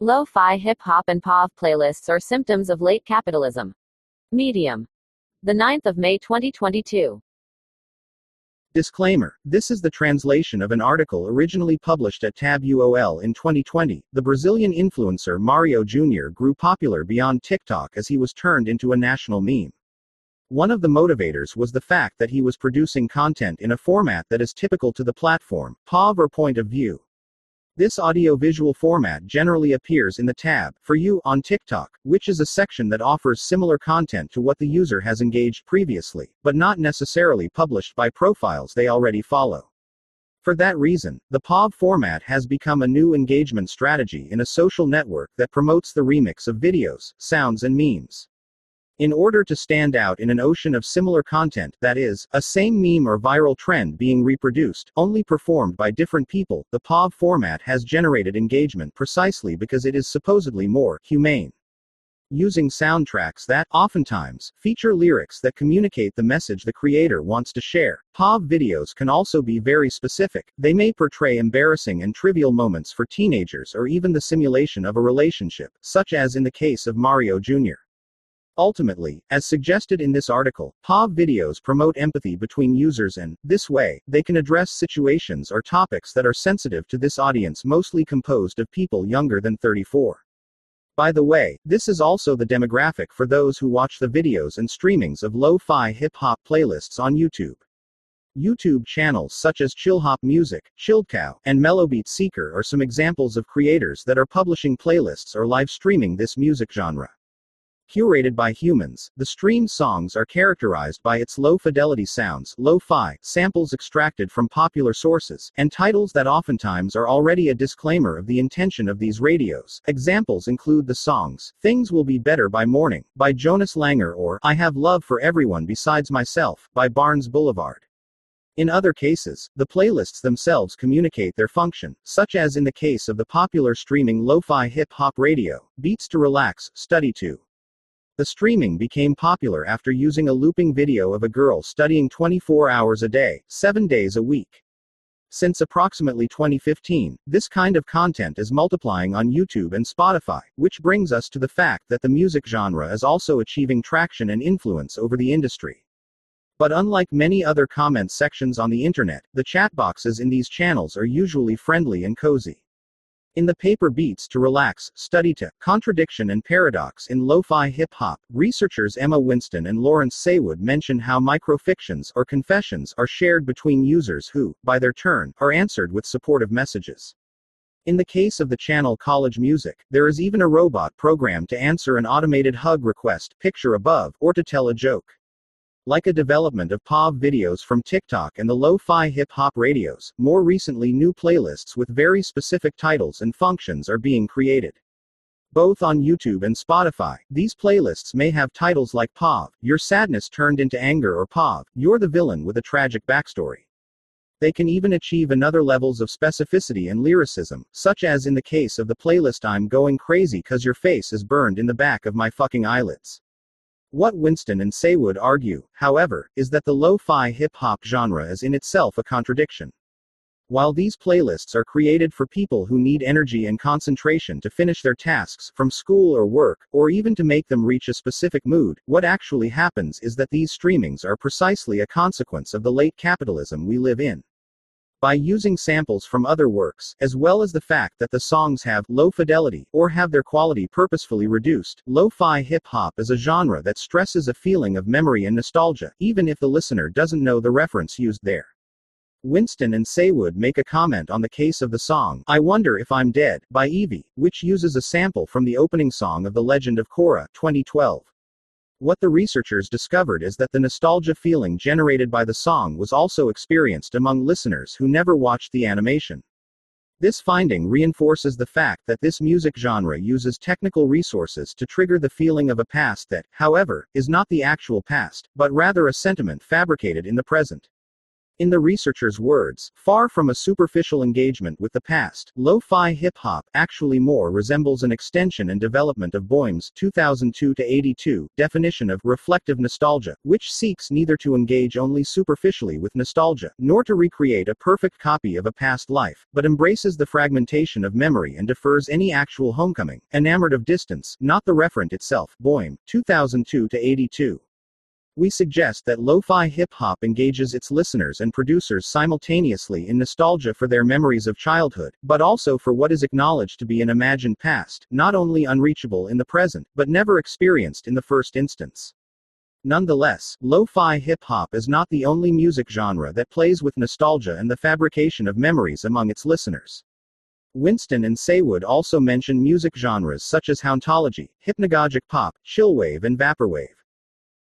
Lo fi hip hop and POV playlists are symptoms of late capitalism. Medium. The 9th of May 2022. Disclaimer This is the translation of an article originally published at Tab UOL in 2020. The Brazilian influencer Mario Jr. grew popular beyond TikTok as he was turned into a national meme. One of the motivators was the fact that he was producing content in a format that is typical to the platform, POV or point of view. This audio-visual format generally appears in the tab, For You, on TikTok, which is a section that offers similar content to what the user has engaged previously, but not necessarily published by profiles they already follow. For that reason, the POV format has become a new engagement strategy in a social network that promotes the remix of videos, sounds and memes. In order to stand out in an ocean of similar content, that is, a same meme or viral trend being reproduced, only performed by different people, the POV format has generated engagement precisely because it is supposedly more humane. Using soundtracks that, oftentimes, feature lyrics that communicate the message the creator wants to share, POV videos can also be very specific. They may portray embarrassing and trivial moments for teenagers or even the simulation of a relationship, such as in the case of Mario Jr. Ultimately, as suggested in this article, POV videos promote empathy between users and, this way, they can address situations or topics that are sensitive to this audience mostly composed of people younger than 34. By the way, this is also the demographic for those who watch the videos and streamings of lo-fi hip-hop playlists on YouTube. YouTube channels such as Chillhop Music, ChilledCow, and Mellowbeat Seeker are some examples of creators that are publishing playlists or live streaming this music genre. Curated by humans, the streamed songs are characterized by its low fidelity sounds, lo fi, samples extracted from popular sources, and titles that oftentimes are already a disclaimer of the intention of these radios. Examples include the songs Things Will Be Better by Morning, by Jonas Langer, or I Have Love for Everyone Besides Myself, by Barnes Boulevard. In other cases, the playlists themselves communicate their function, such as in the case of the popular streaming lo fi hip hop radio, Beats to Relax, Study to. The streaming became popular after using a looping video of a girl studying 24 hours a day, 7 days a week. Since approximately 2015, this kind of content is multiplying on YouTube and Spotify, which brings us to the fact that the music genre is also achieving traction and influence over the industry. But unlike many other comment sections on the internet, the chat boxes in these channels are usually friendly and cozy. In the paper Beats to Relax, Study to Contradiction and Paradox in Lo-Fi Hip Hop, researchers Emma Winston and Laurence Saywood mention how microfictions or confessions are shared between users who, by their turn, are answered with supportive messages. In the case of the channel College Music, there is even a robot programmed to answer an automated hug request, picture above, or to tell a joke. Like a development of POV videos from TikTok and the lo-fi hip-hop radios, more recently new playlists with very specific titles and functions are being created. Both on YouTube and Spotify, these playlists may have titles like POV, Your Sadness Turned into Anger or POV, You're the Villain with a Tragic Backstory. They can even achieve another levels of specificity and lyricism, such as in the case of the playlist I'm Going Crazy Cause Your Face is Burned in the Back of My Fucking Eyelids. What Winston and Saywood argue, however, is that the lo-fi hip-hop genre is in itself a contradiction. While these playlists are created for people who need energy and concentration to finish their tasks from school or work, or even to make them reach a specific mood, what actually happens is that these streamings are precisely a consequence of the late capitalism we live in. By using samples from other works, as well as the fact that the songs have low fidelity or have their quality purposefully reduced, lo-fi hip-hop is a genre that stresses a feeling of memory and nostalgia, even if the listener doesn't know the reference used there. Winston and Saywood make a comment on the case of the song, I Wonder If I'm Dead, by Evie, which uses a sample from the opening song of The Legend of Korra, 2012. What the researchers discovered is that the nostalgia feeling generated by the song was also experienced among listeners who never watched the animation. This finding reinforces the fact that this music genre uses technical resources to trigger the feeling of a past that, however, is not the actual past, but rather a sentiment fabricated in the present. In the researchers' words, far from a superficial engagement with the past, lo-fi hip-hop actually more resembles an extension and development of Boym's 2002-82 definition of reflective nostalgia, which seeks neither to engage only superficially with nostalgia, nor to recreate a perfect copy of a past life, but embraces the fragmentation of memory and defers any actual homecoming, enamored of distance, not the referent itself. Boym, 2002-82. We suggest that lo-fi hip-hop engages its listeners and producers simultaneously in nostalgia for their memories of childhood, but also for what is acknowledged to be an imagined past, not only unreachable in the present, but never experienced in the first instance. Nonetheless, lo-fi hip-hop is not the only music genre that plays with nostalgia and the fabrication of memories among its listeners. Winston and Saywood also mention music genres such as hauntology, hypnagogic pop, chillwave and vaporwave.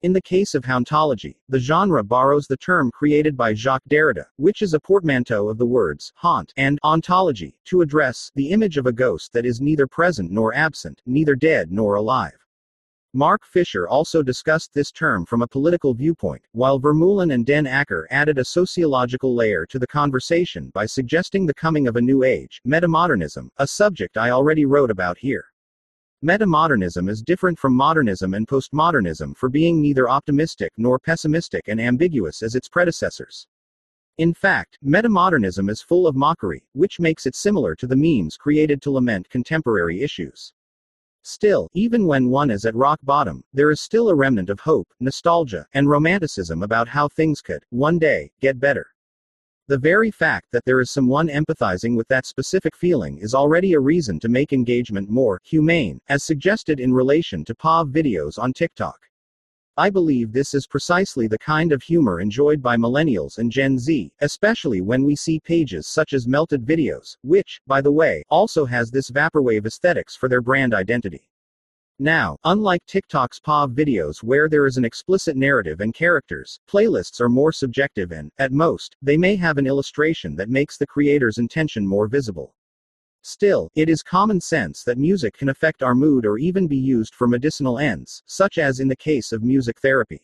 In the case of hauntology, the genre borrows the term created by Jacques Derrida, which is a portmanteau of the words haunt and ontology, to address the image of a ghost that is neither present nor absent, neither dead nor alive. Mark Fisher also discussed this term from a political viewpoint, while Vermeulen and Den Akker added a sociological layer to the conversation by suggesting the coming of a new age, metamodernism, a subject I already wrote about here. Metamodernism is different from modernism and postmodernism for being neither optimistic nor pessimistic and ambiguous as its predecessors. In fact, metamodernism is full of mockery, which makes it similar to the memes created to lament contemporary issues. Still, even when one is at rock bottom, there is still a remnant of hope, nostalgia, and romanticism about how things could, one day, get better. The very fact that there is someone empathizing with that specific feeling is already a reason to make engagement more humane, as suggested in relation to POV videos on TikTok. I believe this is precisely the kind of humor enjoyed by millennials and Gen Z, especially when we see pages such as Melted Videos, which, by the way, also has this vaporwave aesthetics for their brand identity. Now, unlike TikTok's POV videos where there is an explicit narrative and characters, playlists are more subjective and, at most, they may have an illustration that makes the creator's intention more visible. Still, it is common sense that music can affect our mood or even be used for medicinal ends, such as in the case of music therapy.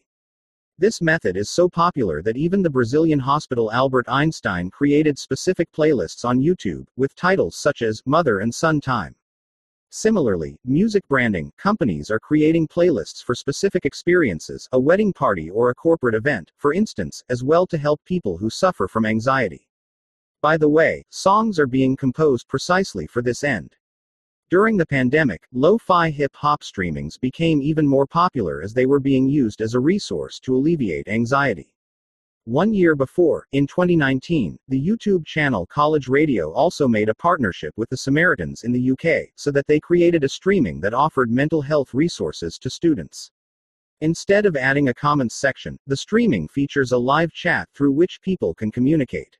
This method is so popular that even the Brazilian hospital Albert Einstein created specific playlists on YouTube, with titles such as Mother and Son Time. Similarly, music branding companies are creating playlists for specific experiences, a wedding party or a corporate event, for instance, as well to help people who suffer from anxiety. By the way, songs are being composed precisely for this end. During the pandemic, lo fi hip hop streamings became even more popular as they were being used as a resource to alleviate anxiety. One year before, in 2019, the YouTube channel College Radio also made a partnership with the Samaritans in the UK, so that they created a streaming that offered mental health resources to students. Instead of adding a comments section, the streaming features a live chat through which people can communicate.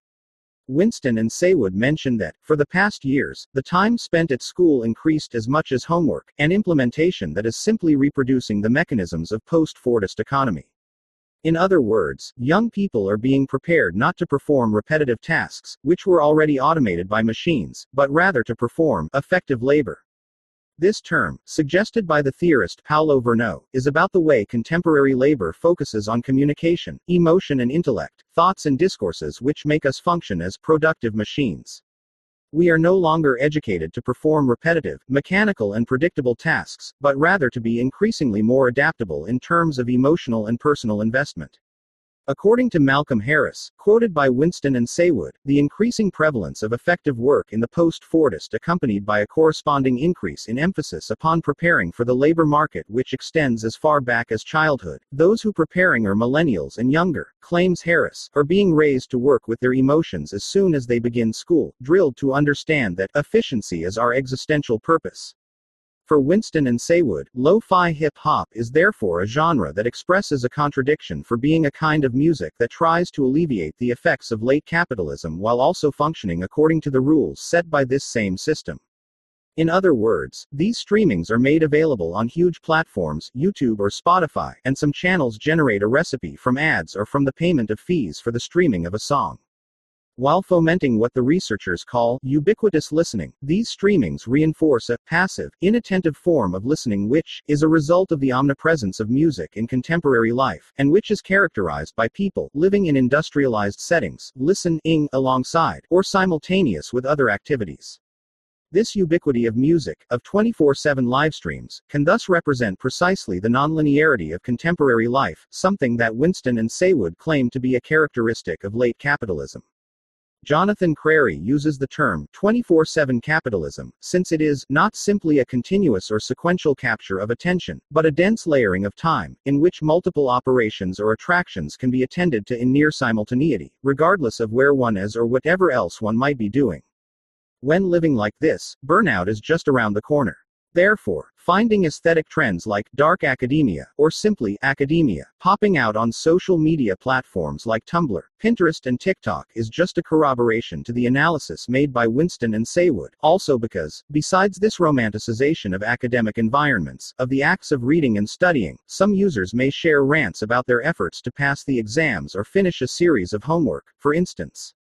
Winston and Saywood mentioned that, for the past years, the time spent at school increased as much as homework, an implementation that is simply reproducing the mechanisms of post Fordist economy. In other words, young people are being prepared not to perform repetitive tasks, which were already automated by machines, but rather to perform effective labor. This term, suggested by the theorist Paolo Virno, is about the way contemporary labor focuses on communication, emotion, and intellect, thoughts and discourses which make us function as productive machines. We are no longer educated to perform repetitive, mechanical, and predictable tasks, but rather to be increasingly more adaptable in terms of emotional and personal investment. According to Malcolm Harris, quoted by Winston and Saywood, the increasing prevalence of effective work in the post Fordist accompanied by a corresponding increase in emphasis upon preparing for the labor market which extends as far back as childhood. Those who preparing are millennials and younger, claims Harris, are being raised to work with their emotions as soon as they begin school, drilled to understand that efficiency is our existential purpose. For Winston and Saywood, lo-fi hip-hop is therefore a genre that expresses a contradiction for being a kind of music that tries to alleviate the effects of late capitalism while also functioning according to the rules set by this same system. In other words, these streamings are made available on huge platforms, YouTube or Spotify, and some channels generate a recipe from ads or from the payment of fees for the streaming of a song. While fomenting what the researchers call ubiquitous listening, these streamings reinforce a passive, inattentive form of listening which is a result of the omnipresence of music in contemporary life, and which is characterized by people living in industrialized settings, listening alongside or simultaneous with other activities. This ubiquity of music, of 24 7 live streams, can thus represent precisely the nonlinearity of contemporary life, something that Winston and Saywood claim to be a characteristic of late capitalism. Jonathan Crary uses the term 24 7 capitalism, since it is not simply a continuous or sequential capture of attention, but a dense layering of time, in which multiple operations or attractions can be attended to in near simultaneity, regardless of where one is or whatever else one might be doing. When living like this, burnout is just around the corner. Therefore, finding aesthetic trends like dark academia, or simply academia, popping out on social media platforms like Tumblr, Pinterest, and TikTok is just a corroboration to the analysis made by Winston and Saywood. Also, because, besides this romanticization of academic environments, of the acts of reading and studying, some users may share rants about their efforts to pass the exams or finish a series of homework, for instance.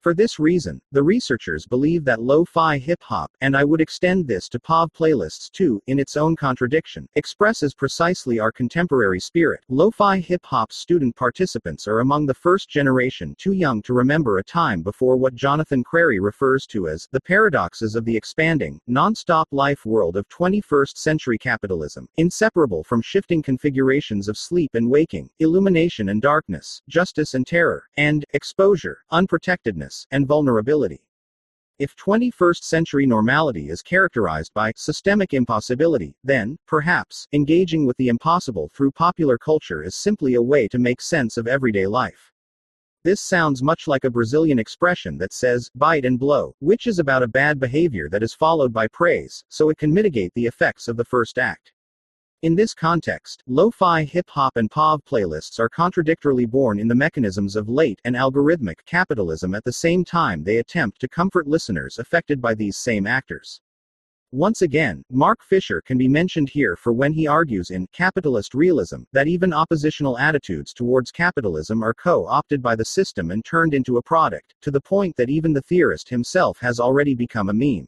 For this reason, the researchers believe that lo-fi hip-hop, and I would extend this to POV playlists too, in its own contradiction, expresses precisely our contemporary spirit. Lo-fi hip-hop student participants are among the first generation too young to remember a time before what Jonathan Crary refers to as the paradoxes of the expanding, non-stop life world of 21st century capitalism, inseparable from shifting configurations of sleep and waking, illumination and darkness, justice and terror, and exposure, unprotectedness and vulnerability. If 21st century normality is characterized by systemic impossibility, then, perhaps, engaging with the impossible through popular culture is simply a way to make sense of everyday life. This sounds much like a Brazilian expression that says, bite and blow, which is about a bad behavior that is followed by praise, so it can mitigate the effects of the first act. In this context, lo-fi hip-hop and POV playlists are contradictorily born in the mechanisms of late and algorithmic capitalism at the same time they attempt to comfort listeners affected by these same actors. Once again, Mark Fisher can be mentioned here for when he argues in Capitalist Realism that even oppositional attitudes towards capitalism are co opted by the system and turned into a product, to the point that even the theorist himself has already become a meme.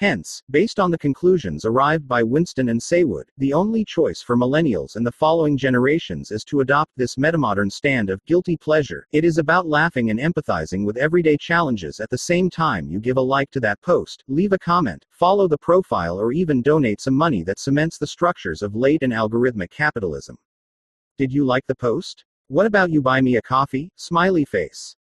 Hence, based on the conclusions arrived by Winston and Saywood, the only choice for millennials and the following generations is to adopt this metamodern stand of guilty pleasure. It is about laughing and empathizing with everyday challenges at the same time you give a like to that post, leave a comment, follow the profile, or even donate some money that cements the structures of late and algorithmic capitalism. Did you like the post? What about you buy me a coffee? Smiley face.